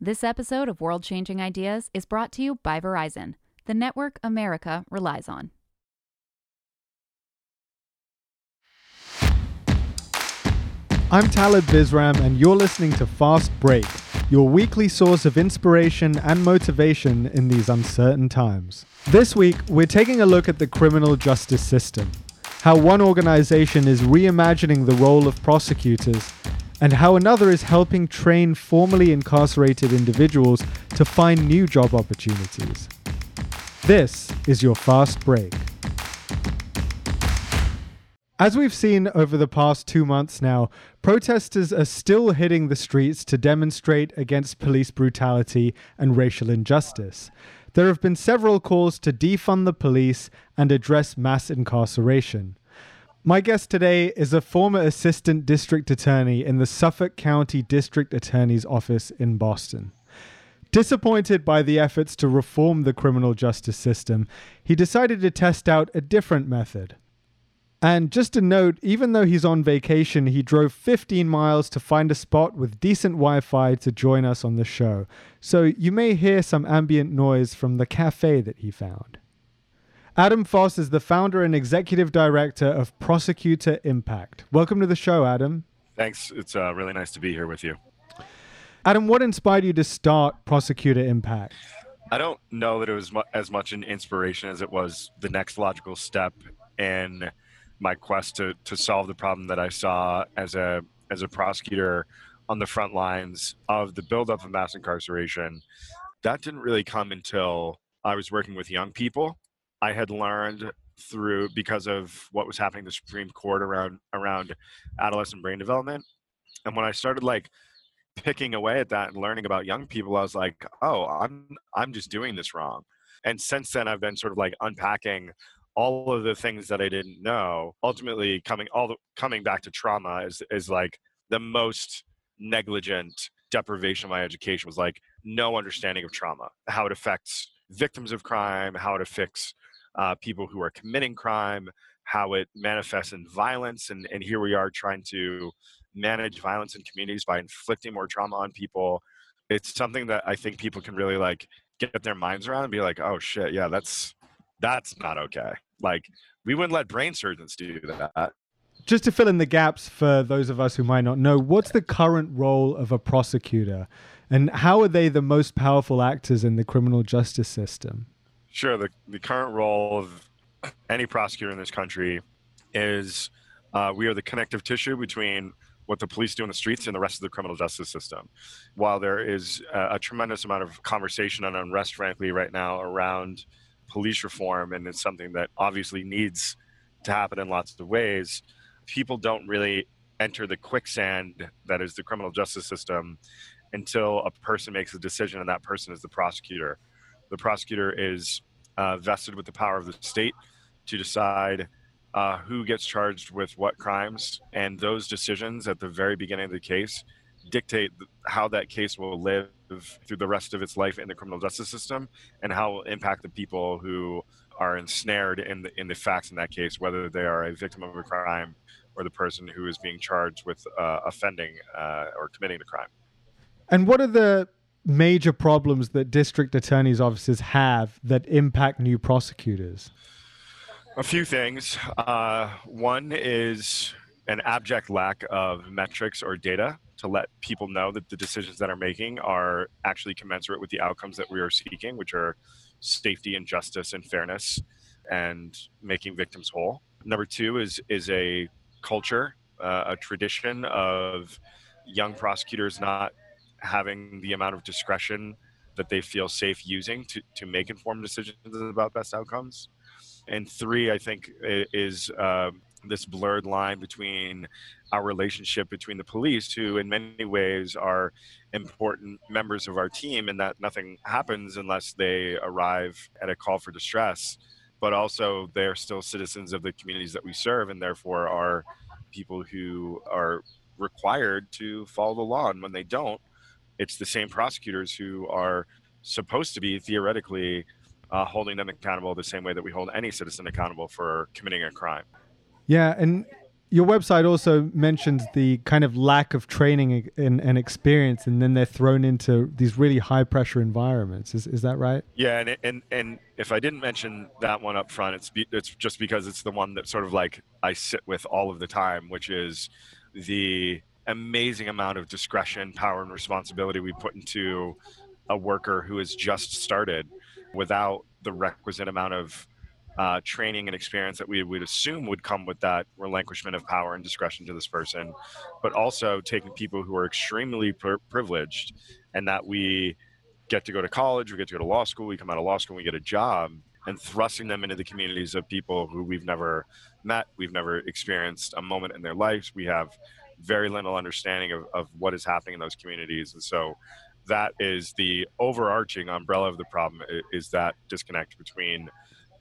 This episode of World Changing Ideas is brought to you by Verizon, the network America relies on. I'm Talib Visram, and you're listening to Fast Break, your weekly source of inspiration and motivation in these uncertain times. This week, we're taking a look at the criminal justice system, how one organization is reimagining the role of prosecutors, and how another is helping train formerly incarcerated individuals to find new job opportunities. This is your Fast Break. As we've seen over the past two months now, protesters are still hitting the streets to demonstrate against police brutality and racial injustice. There have been several calls to defund the police and address mass incarceration. My guest today is a former assistant district attorney in the Suffolk County District Attorney's Office in Boston. Disappointed by the efforts to reform the criminal justice system, he decided to test out a different method and just a note, even though he's on vacation, he drove 15 miles to find a spot with decent Wi Fi to join us on the show. So you may hear some ambient noise from the cafe that he found. Adam Foss is the founder and executive director of Prosecutor Impact. Welcome to the show, Adam. Thanks. It's uh, really nice to be here with you. Adam, what inspired you to start Prosecutor Impact? I don't know that it was mu- as much an inspiration as it was the next logical step in my quest to to solve the problem that I saw as a as a prosecutor on the front lines of the buildup of mass incarceration. That didn't really come until I was working with young people. I had learned through because of what was happening in the Supreme Court around around adolescent brain development. And when I started like picking away at that and learning about young people, I was like, oh, I'm I'm just doing this wrong. And since then I've been sort of like unpacking all of the things that I didn't know, ultimately coming all the, coming back to trauma is is like the most negligent deprivation of my education was like no understanding of trauma, how it affects victims of crime, how it affects uh, people who are committing crime, how it manifests in violence, and and here we are trying to manage violence in communities by inflicting more trauma on people. It's something that I think people can really like get their minds around and be like, oh shit, yeah, that's that's not okay. Like we wouldn't let brain surgeons do that. Just to fill in the gaps for those of us who might not know, what's the current role of a prosecutor and how are they the most powerful actors in the criminal justice system? Sure. The, the current role of any prosecutor in this country is uh, we are the connective tissue between what the police do in the streets and the rest of the criminal justice system. While there is a, a tremendous amount of conversation and unrest, frankly, right now around police reform, and it's something that obviously needs to happen in lots of ways. People don't really enter the quicksand that is the criminal justice system until a person makes a decision, and that person is the prosecutor. The prosecutor is uh, vested with the power of the state to decide uh, who gets charged with what crimes, and those decisions at the very beginning of the case dictate how that case will live through the rest of its life in the criminal justice system and how it will impact the people who are ensnared in the, in the facts in that case, whether they are a victim of a crime or the person who is being charged with uh, offending uh, or committing the crime. And what are the major problems that district attorneys' offices have that impact new prosecutors? A few things. Uh, one is an abject lack of metrics or data to let people know that the decisions that are making are actually commensurate with the outcomes that we are seeking, which are safety and justice and fairness and making victims whole. Number two is is a culture, uh, a tradition of young prosecutors not having the amount of discretion that they feel safe using to, to make informed decisions about best outcomes. And three, I think, is uh, this blurred line between our relationship between the police, who in many ways are important members of our team, and that nothing happens unless they arrive at a call for distress. But also, they're still citizens of the communities that we serve, and therefore are people who are required to follow the law. And when they don't, it's the same prosecutors who are supposed to be theoretically uh, holding them accountable the same way that we hold any citizen accountable for committing a crime. Yeah, and your website also mentions the kind of lack of training and, and, experience, and then they're thrown into these really high pressure environments. Is, is that right? Yeah, and, and and if I didn't mention that one up front, it's be, it's just because it's the one that sort of like I sit with all of the time, which is the amazing amount of discretion, power, and responsibility we put into a worker who has just started without the requisite amount of uh, training and experience that we would assume would come with that relinquishment of power and discretion to this person, but also taking people who are extremely privileged and that we get to go to college, we get to go to law school, we come out of law school, we get a job, and thrusting them into the communities of people who we've never met, we've never experienced a moment in their lives. We have very little understanding of, of what is happening in those communities. And so that is the overarching umbrella of the problem is that disconnect between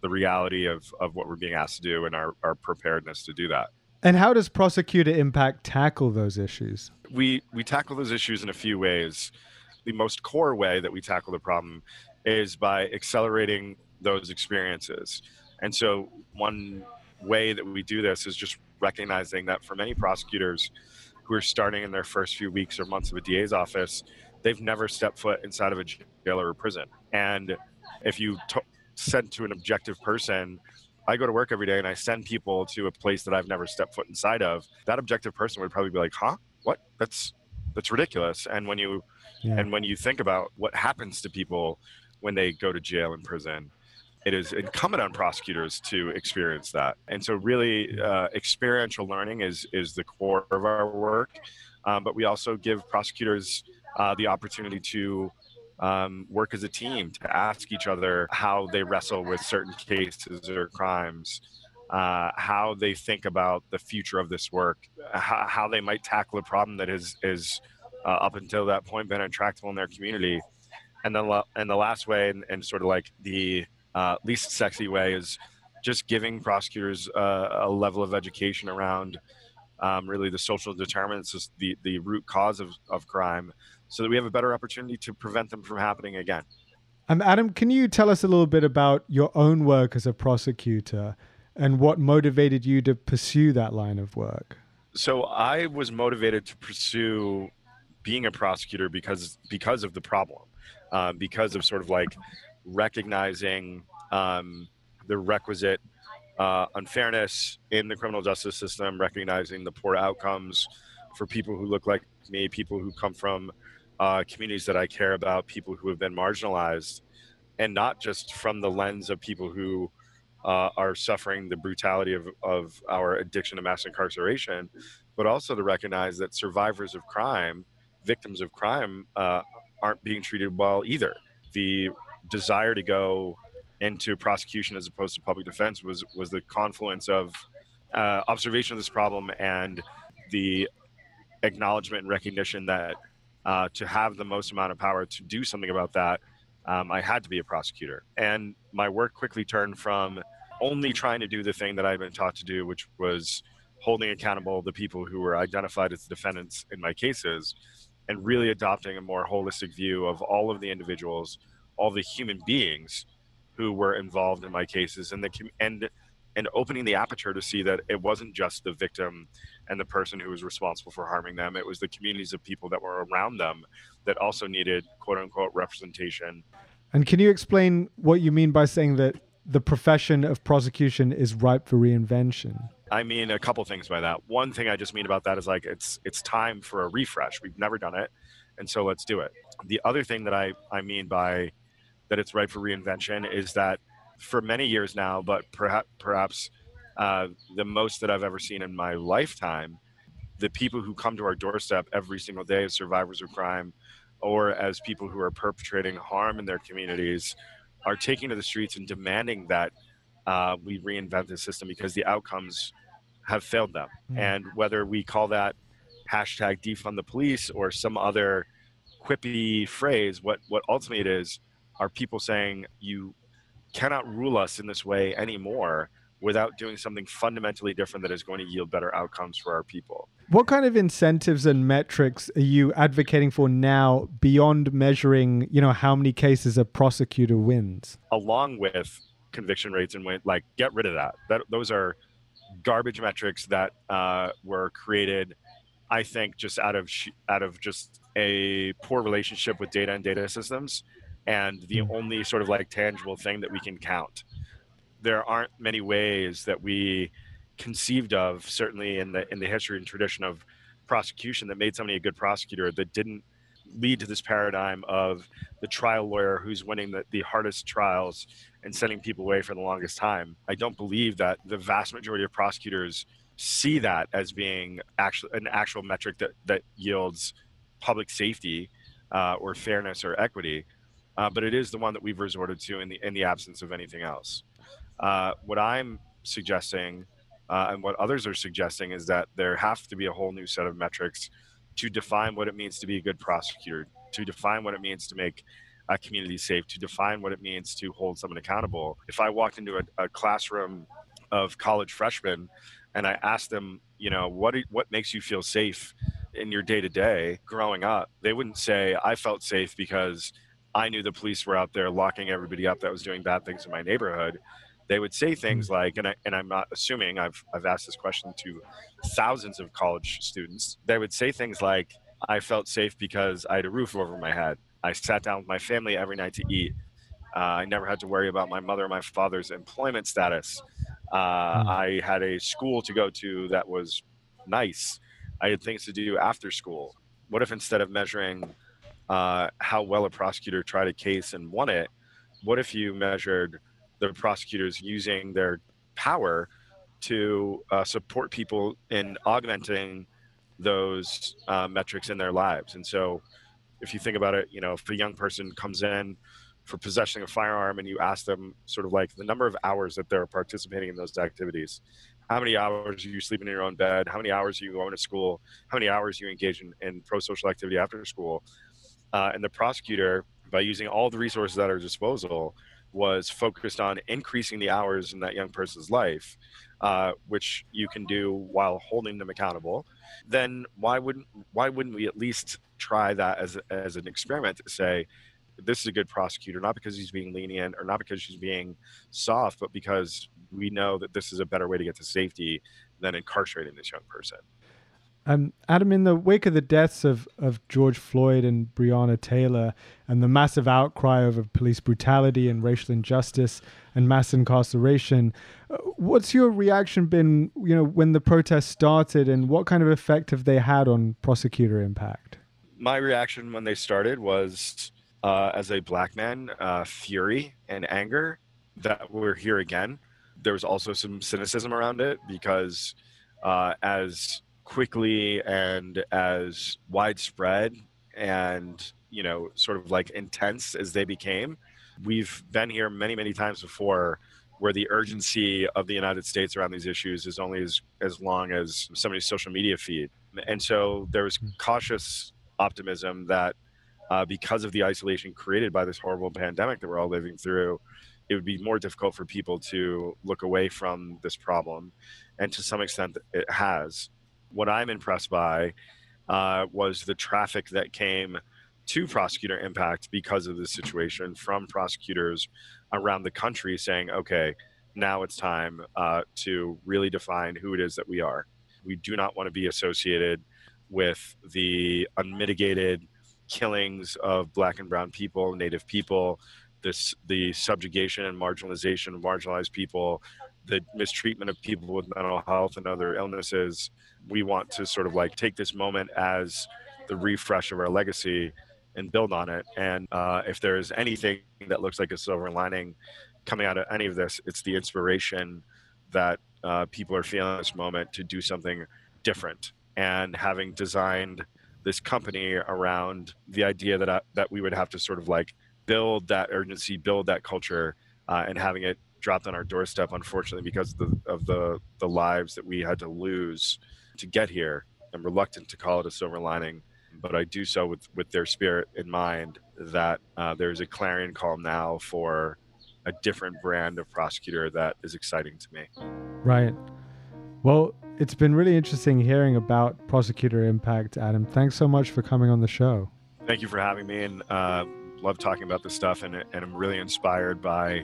the reality of, of what we're being asked to do and our, our preparedness to do that. And how does prosecutor impact tackle those issues? We we tackle those issues in a few ways. The most core way that we tackle the problem is by accelerating those experiences. And so one way that we do this is just recognizing that for many prosecutors who are starting in their first few weeks or months of a DA's office, they've never stepped foot inside of a jail or a prison. And if you t- sent to an objective person I go to work every day and I send people to a place that I've never stepped foot inside of, that objective person would probably be like, "Huh? What? That's that's ridiculous." And when you yeah. and when you think about what happens to people when they go to jail and prison, it is incumbent on prosecutors to experience that. And so, really, uh, experiential learning is is the core of our work. Um, but we also give prosecutors uh, the opportunity to um, work as a team to ask each other how they wrestle with certain cases or crimes, uh, how they think about the future of this work, how, how they might tackle a problem that is is uh, up until that point been intractable in their community, and then and the last way and, and sort of like the uh, least sexy way is just giving prosecutors uh, a level of education around um, really the social determinants, the the root cause of, of crime so that we have a better opportunity to prevent them from happening again. Um, Adam, can you tell us a little bit about your own work as a prosecutor and what motivated you to pursue that line of work? So I was motivated to pursue being a prosecutor because because of the problem, uh, because of sort of like recognizing um, the requisite uh, unfairness in the criminal justice system, recognizing the poor outcomes for people who look like me, people who come from uh, communities that I care about, people who have been marginalized, and not just from the lens of people who uh, are suffering the brutality of, of our addiction to mass incarceration, but also to recognize that survivors of crime, victims of crime, uh, aren't being treated well either. The desire to go into prosecution as opposed to public defense was was the confluence of uh, observation of this problem and the acknowledgement and recognition that uh, to have the most amount of power to do something about that, um, I had to be a prosecutor. And my work quickly turned from only trying to do the thing that I'd been taught to do, which was holding accountable the people who were identified as defendants in my cases, and really adopting a more holistic view of all of the individuals, all the human beings who were involved in my cases, and the and and opening the aperture to see that it wasn't just the victim and the person who was responsible for harming them. It was the communities of people that were around them that also needed quote unquote representation. And can you explain what you mean by saying that the profession of prosecution is ripe for reinvention? I mean a couple things by that. One thing I just mean about that is like it's it's time for a refresh. We've never done it, and so let's do it. The other thing that I I mean by that it's ripe for reinvention is that for many years now, but perhaps perhaps uh, the most that I've ever seen in my lifetime. The people who come to our doorstep every single day as survivors of crime, or as people who are perpetrating harm in their communities, are taking to the streets and demanding that uh, we reinvent the system because the outcomes have failed them. Mm. And whether we call that hashtag defund the police or some other quippy phrase, what what ultimately it is are people saying you cannot rule us in this way anymore without doing something fundamentally different that is going to yield better outcomes for our people. What kind of incentives and metrics are you advocating for now beyond measuring, you know, how many cases a prosecutor wins? Along with conviction rates and win, like get rid of that. That those are garbage metrics that uh, were created, I think, just out of sh- out of just a poor relationship with data and data systems, and the mm. only sort of like tangible thing that we can count. There aren't many ways that we conceived of, certainly in the in the history and tradition of prosecution, that made somebody a good prosecutor that didn't lead to this paradigm of the trial lawyer who's winning the, the hardest trials and sending people away for the longest time. I don't believe that the vast majority of prosecutors see that as being actual, an actual metric that, that yields public safety uh, or fairness or equity. Uh, but it is the one that we've resorted to in the in the absence of anything else. Uh, what I'm suggesting, uh, and what others are suggesting, is that there have to be a whole new set of metrics to define what it means to be a good prosecutor, to define what it means to make a community safe, to define what it means to hold someone accountable. If I walked into a, a classroom of college freshmen and I asked them, you know, what what makes you feel safe in your day to day growing up, they wouldn't say I felt safe because I knew the police were out there locking everybody up that was doing bad things in my neighborhood they would say things like, and, I, and I'm not assuming, I've, I've asked this question to thousands of college students. They would say things like, I felt safe because I had a roof over my head. I sat down with my family every night to eat. Uh, I never had to worry about my mother or my father's employment status. Uh, hmm. I had a school to go to that was nice. I had things to do after school. What if instead of measuring uh, how well a prosecutor tried a case and won it, what if you measured the prosecutors using their power to uh, support people in augmenting those uh, metrics in their lives. And so, if you think about it, you know, if a young person comes in for possessing a firearm and you ask them sort of like the number of hours that they're participating in those activities, how many hours are you sleeping in your own bed? How many hours are you going to school? How many hours are you engage in, in pro social activity after school? Uh, and the prosecutor, by using all the resources at our disposal, was focused on increasing the hours in that young person's life, uh, which you can do while holding them accountable, then why wouldn't why wouldn't we at least try that as as an experiment to say this is a good prosecutor, not because he's being lenient or not because she's being soft, but because we know that this is a better way to get to safety than incarcerating this young person. Um, Adam, in the wake of the deaths of, of George Floyd and Breonna Taylor and the massive outcry over police brutality and racial injustice and mass incarceration, uh, what's your reaction been, you know, when the protests started and what kind of effect have they had on prosecutor impact? My reaction when they started was, uh, as a black man, uh, fury and anger that we're here again. There was also some cynicism around it because uh, as quickly and as widespread and you know sort of like intense as they became. We've been here many many times before where the urgency of the united states around these issues is only as, as long as somebody's social media feed. And so there was cautious optimism that uh, because of the isolation created by this horrible pandemic that we're all living through it would be more difficult for people to look away from this problem. And to some extent it has what I'm impressed by uh, was the traffic that came to prosecutor impact because of the situation from prosecutors around the country saying, okay, now it's time uh, to really define who it is that we are. We do not want to be associated with the unmitigated killings of black and brown people, native people, this the subjugation and marginalization of marginalized people, the mistreatment of people with mental health and other illnesses. We want to sort of like take this moment as the refresh of our legacy and build on it. And uh, if there is anything that looks like a silver lining coming out of any of this, it's the inspiration that uh, people are feeling this moment to do something different. And having designed this company around the idea that I, that we would have to sort of like build that urgency, build that culture, uh, and having it dropped on our doorstep, unfortunately, because of the, of the the lives that we had to lose to get here. I'm reluctant to call it a silver lining, but I do so with with their spirit in mind that uh, there's a clarion call now for a different brand of prosecutor that is exciting to me. Right. Well, it's been really interesting hearing about prosecutor impact, Adam. Thanks so much for coming on the show. Thank you for having me, and uh, love talking about this stuff. And, and I'm really inspired by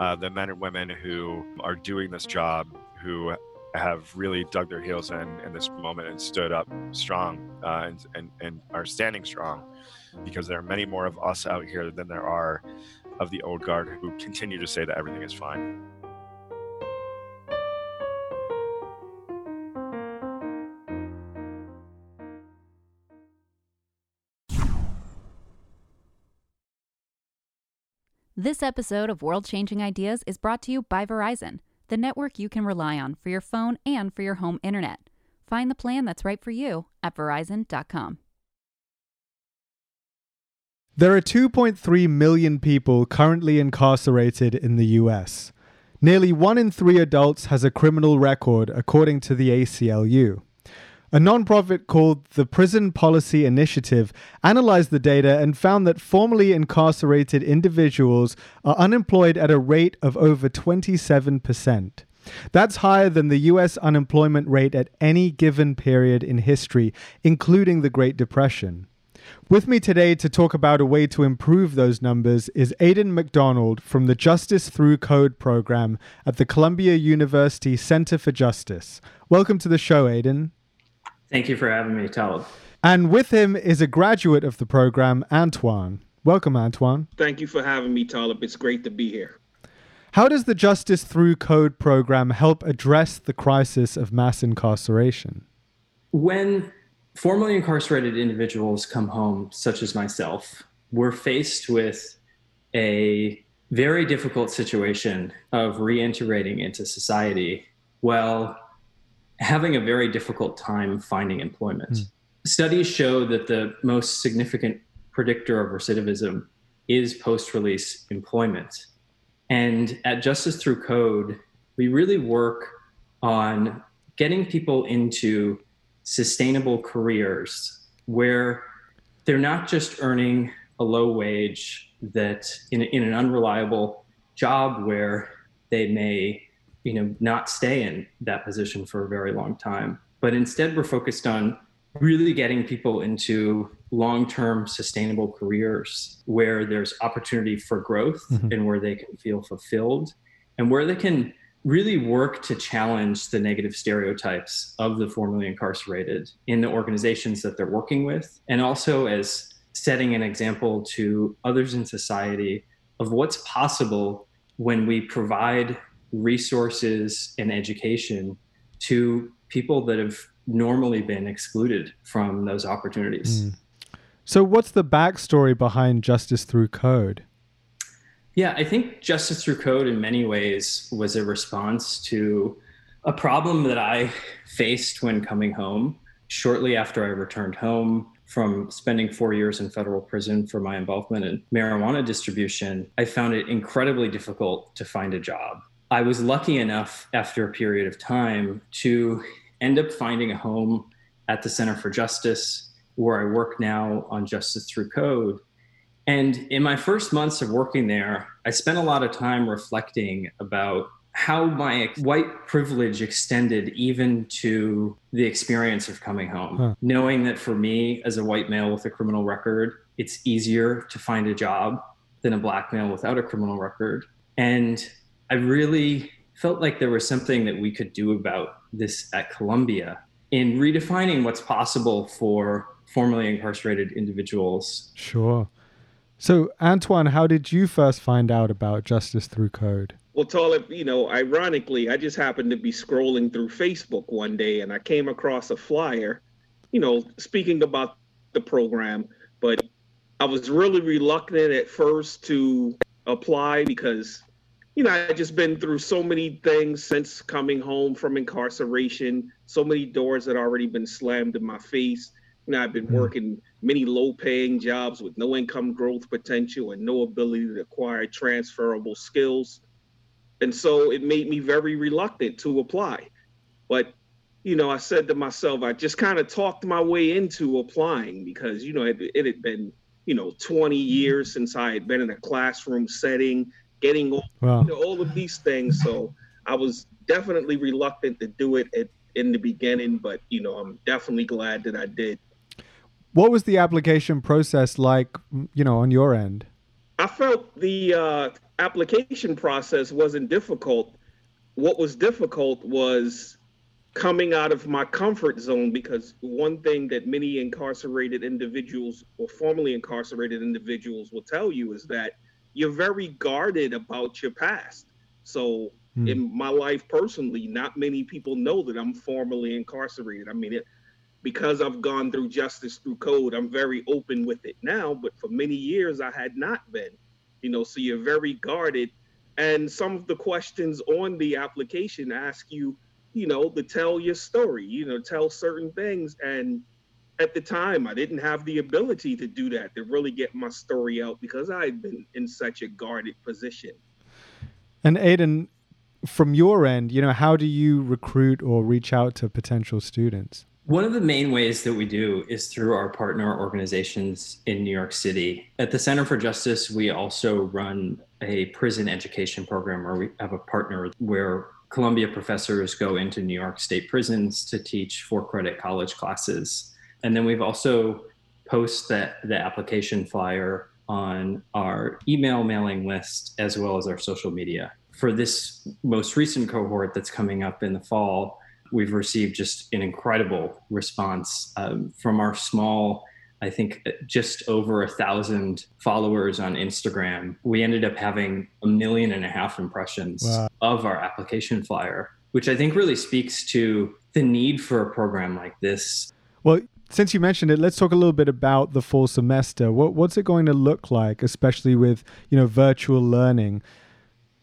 uh, the men and women who are doing this job, who have really dug their heels in in this moment and stood up strong uh, and, and, and are standing strong because there are many more of us out here than there are of the old guard who continue to say that everything is fine. This episode of World Changing Ideas is brought to you by Verizon, the network you can rely on for your phone and for your home internet. Find the plan that's right for you at verizon.com. There are 2.3 million people currently incarcerated in the US. Nearly one in three adults has a criminal record, according to the ACLU. A nonprofit called the Prison Policy Initiative analyzed the data and found that formerly incarcerated individuals are unemployed at a rate of over 27%. That's higher than the US unemployment rate at any given period in history, including the Great Depression. With me today to talk about a way to improve those numbers is Aidan McDonald from the Justice Through Code program at the Columbia University Center for Justice. Welcome to the show, Aidan. Thank you for having me, Talib. And with him is a graduate of the program, Antoine. Welcome, Antoine. Thank you for having me, Talib. It's great to be here. How does the Justice Through Code program help address the crisis of mass incarceration? When formerly incarcerated individuals come home, such as myself, we're faced with a very difficult situation of reintegrating into society while having a very difficult time finding employment. Mm. Studies show that the most significant predictor of recidivism is post release employment. And at Justice Through Code, we really work on getting people into sustainable careers where they're not just earning a low wage that in, in an unreliable job where they may you know not stay in that position for a very long time but instead we're focused on really getting people into long-term sustainable careers where there's opportunity for growth mm-hmm. and where they can feel fulfilled and where they can really work to challenge the negative stereotypes of the formerly incarcerated in the organizations that they're working with and also as setting an example to others in society of what's possible when we provide resources and education to people that have normally been excluded from those opportunities. Mm. So, what's the backstory behind Justice Through Code? Yeah, I think Justice Through Code in many ways was a response to a problem that I faced when coming home. Shortly after I returned home from spending four years in federal prison for my involvement in marijuana distribution, I found it incredibly difficult to find a job. I was lucky enough after a period of time to end up finding a home at the Center for Justice, where I work now on Justice Through Code. And in my first months of working there, I spent a lot of time reflecting about how my white privilege extended even to the experience of coming home. Huh. Knowing that for me, as a white male with a criminal record, it's easier to find a job than a black male without a criminal record. And I really felt like there was something that we could do about this at Columbia in redefining what's possible for formerly incarcerated individuals. Sure. So, Antoine, how did you first find out about Justice Through Code? Well, Talib, you know, ironically, I just happened to be scrolling through Facebook one day and I came across a flyer, you know, speaking about the program, but I was really reluctant at first to apply because you know, I just been through so many things since coming home from incarceration. So many doors had already been slammed in my face. You know, I've been mm. working many low-paying jobs with no income growth potential and no ability to acquire transferable skills, and so it made me very reluctant to apply. But you know, I said to myself, I just kind of talked my way into applying because you know it, it had been you know 20 years since I had been in a classroom setting getting all, wow. you know, all of these things. So I was definitely reluctant to do it at, in the beginning, but you know, I'm definitely glad that I did. What was the application process like, you know, on your end? I felt the uh, application process wasn't difficult. What was difficult was coming out of my comfort zone because one thing that many incarcerated individuals or formerly incarcerated individuals will tell you is that you're very guarded about your past. So mm. in my life personally, not many people know that I'm formerly incarcerated. I mean, it, because I've gone through justice through code, I'm very open with it now. But for many years, I had not been. You know, so you're very guarded. And some of the questions on the application ask you, you know, to tell your story, you know, tell certain things. And at the time, I didn't have the ability to do that, to really get my story out because I had been in such a guarded position. And Aidan, from your end, you know, how do you recruit or reach out to potential students? One of the main ways that we do is through our partner organizations in New York City. At the Center for Justice, we also run a prison education program where we have a partner where Columbia professors go into New York State prisons to teach four credit college classes. And then we've also post the, the application flyer on our email mailing list as well as our social media. For this most recent cohort that's coming up in the fall, we've received just an incredible response um, from our small I think uh, just over a thousand followers on Instagram. We ended up having a million and a half impressions wow. of our application flyer, which I think really speaks to the need for a program like this. Well, since you mentioned it, let's talk a little bit about the fall semester. What, what's it going to look like, especially with you know virtual learning?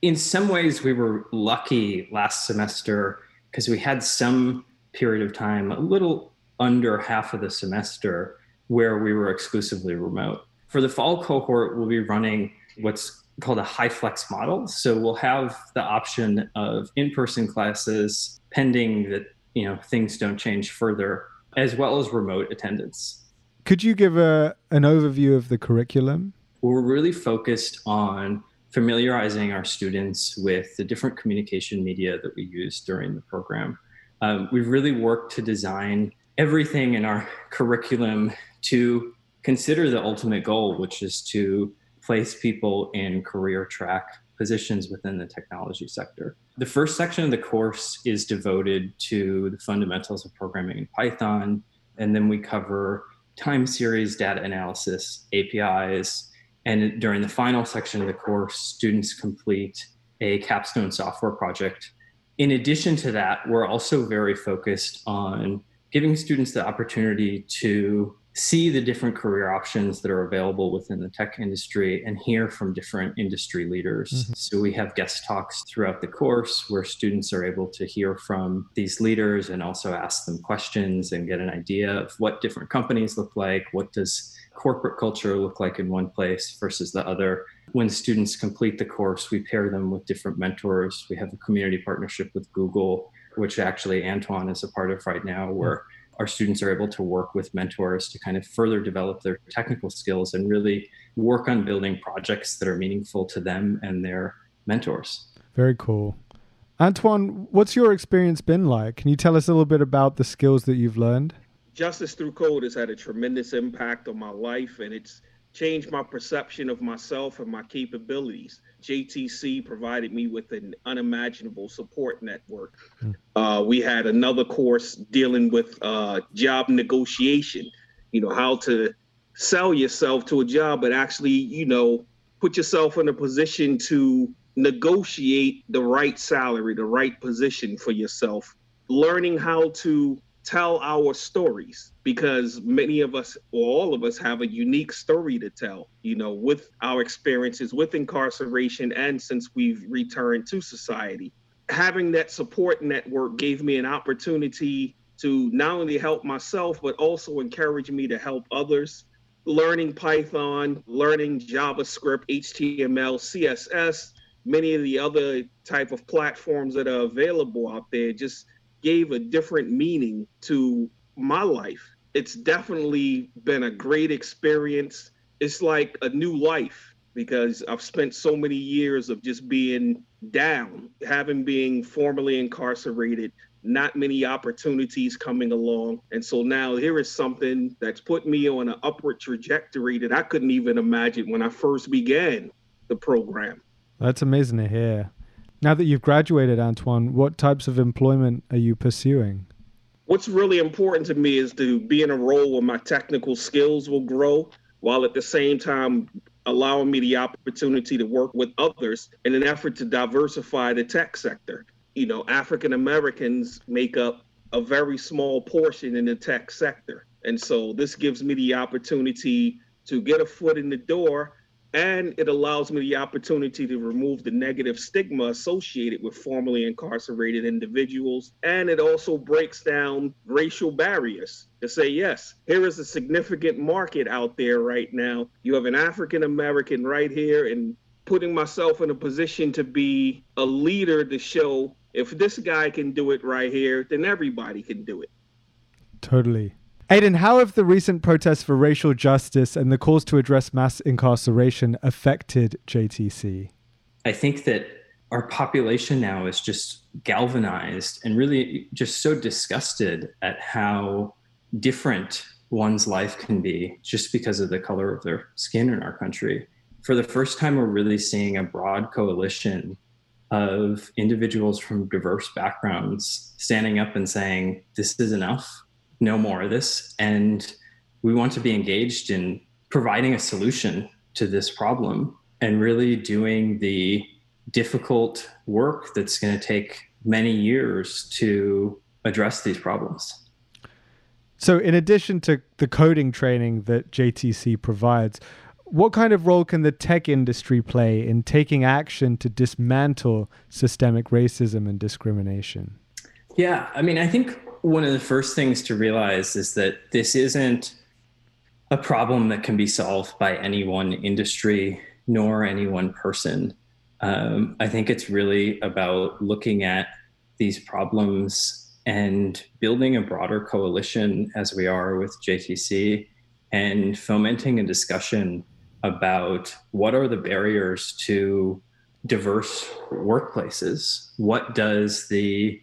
In some ways, we were lucky last semester because we had some period of time, a little under half of the semester, where we were exclusively remote. For the fall cohort, we'll be running what's called a high flex model. So we'll have the option of in-person classes pending that you know things don't change further, as well as remote attendance. Could you give a an overview of the curriculum? We're really focused on familiarizing our students with the different communication media that we use during the program. Um, we've really worked to design everything in our curriculum to consider the ultimate goal, which is to place people in career track positions within the technology sector. The first section of the course is devoted to the fundamentals of programming in Python, and then we cover time series data analysis, APIs, and during the final section of the course, students complete a capstone software project. In addition to that, we're also very focused on giving students the opportunity to see the different career options that are available within the tech industry and hear from different industry leaders. Mm-hmm. So we have guest talks throughout the course where students are able to hear from these leaders and also ask them questions and get an idea of what different companies look like, what does corporate culture look like in one place versus the other. When students complete the course, we pair them with different mentors. We have a community partnership with Google, which actually Antoine is a part of right now, where our students are able to work with mentors to kind of further develop their technical skills and really work on building projects that are meaningful to them and their mentors. Very cool. Antoine, what's your experience been like? Can you tell us a little bit about the skills that you've learned? Justice Through Code has had a tremendous impact on my life, and it's changed my perception of myself and my capabilities. JTC provided me with an unimaginable support network. Mm. Uh, we had another course dealing with uh, job negotiation, you know, how to sell yourself to a job, but actually, you know, put yourself in a position to negotiate the right salary, the right position for yourself, learning how to tell our stories because many of us or all of us have a unique story to tell you know with our experiences with incarceration and since we've returned to society. Having that support network gave me an opportunity to not only help myself but also encourage me to help others. Learning python learning javascript html css many of the other type of platforms that are available out there just gave a different meaning to my life. It's definitely been a great experience. It's like a new life because I've spent so many years of just being down, having been formerly incarcerated, not many opportunities coming along. And so now here is something that's put me on an upward trajectory that I couldn't even imagine when I first began the program. That's amazing to hear. Now that you've graduated, Antoine, what types of employment are you pursuing? What's really important to me is to be in a role where my technical skills will grow while at the same time allowing me the opportunity to work with others in an effort to diversify the tech sector. You know, African Americans make up a very small portion in the tech sector. And so this gives me the opportunity to get a foot in the door and it allows me the opportunity to remove the negative stigma associated with formerly incarcerated individuals. And it also breaks down racial barriers to say, yes, here is a significant market out there right now. You have an African American right here, and putting myself in a position to be a leader to show if this guy can do it right here, then everybody can do it. Totally. Aidan, how have the recent protests for racial justice and the calls to address mass incarceration affected JTC? I think that our population now is just galvanized and really just so disgusted at how different one's life can be just because of the color of their skin in our country. For the first time, we're really seeing a broad coalition of individuals from diverse backgrounds standing up and saying, This is enough no more of this. And we want to be engaged in providing a solution to this problem and really doing the difficult work that's going to take many years to address these problems. So, in addition to the coding training that JTC provides, what kind of role can the tech industry play in taking action to dismantle systemic racism and discrimination? Yeah, I mean, I think one of the first things to realize is that this isn't a problem that can be solved by any one industry nor any one person. Um, I think it's really about looking at these problems and building a broader coalition as we are with JTC and fomenting a discussion about what are the barriers to diverse workplaces? What does the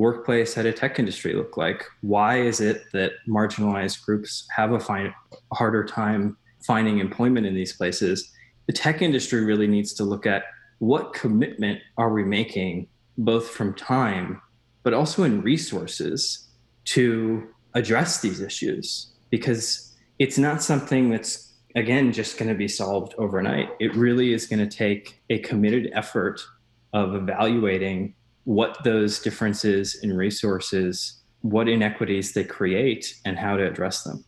workplace at a tech industry look like? Why is it that marginalized groups have a harder time finding employment in these places? The tech industry really needs to look at what commitment are we making, both from time, but also in resources to address these issues, because it's not something that's, again, just going to be solved overnight. It really is going to take a committed effort of evaluating what those differences in resources, what inequities they create, and how to address them.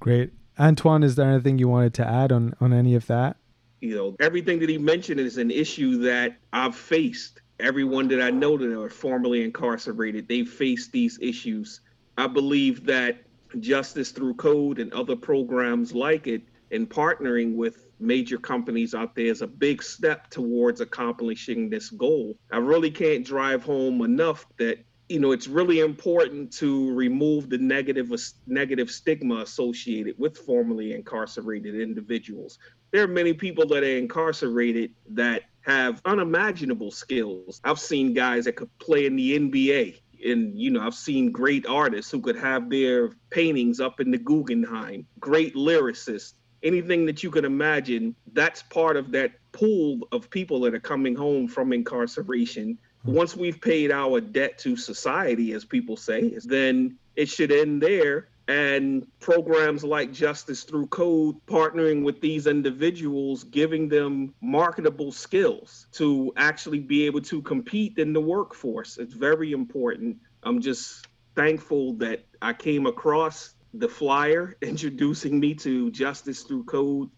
Great. Antoine, is there anything you wanted to add on, on any of that? You know, everything that he mentioned is an issue that I've faced. Everyone that I know that are formerly incarcerated, they face these issues. I believe that Justice Through Code and other programs like it, in partnering with major companies out there is a big step towards accomplishing this goal. I really can't drive home enough that you know it's really important to remove the negative negative stigma associated with formerly incarcerated individuals. There are many people that are incarcerated that have unimaginable skills. I've seen guys that could play in the NBA and you know i've seen great artists who could have their paintings up in the guggenheim great lyricists anything that you can imagine, that's part of that pool of people that are coming home from incarceration. Hmm. Once we've paid our debt to society, as people say, then it should end there. And programs like Justice Through Code, partnering with these individuals, giving them marketable skills to actually be able to compete in the workforce. It's very important. I'm just thankful that I came across the flyer introducing me to Justice Through Code.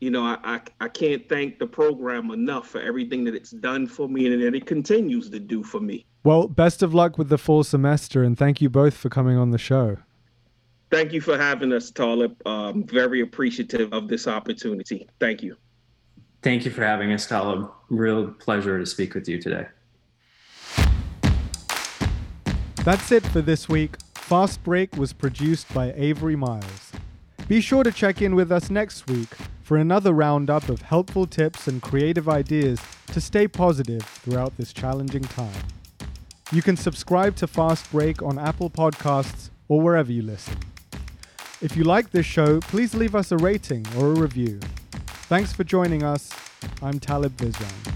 You know, I, I, I can't thank the program enough for everything that it's done for me and that it continues to do for me. Well, best of luck with the fall semester, and thank you both for coming on the show. Thank you for having us, Talib. Um, very appreciative of this opportunity. Thank you. Thank you for having us, Talib. Real pleasure to speak with you today. That's it for this week. Fast Break was produced by Avery Miles. Be sure to check in with us next week for another roundup of helpful tips and creative ideas to stay positive throughout this challenging time. You can subscribe to Fast Break on Apple Podcasts or wherever you listen. If you like this show, please leave us a rating or a review. Thanks for joining us. I'm Talib Visram.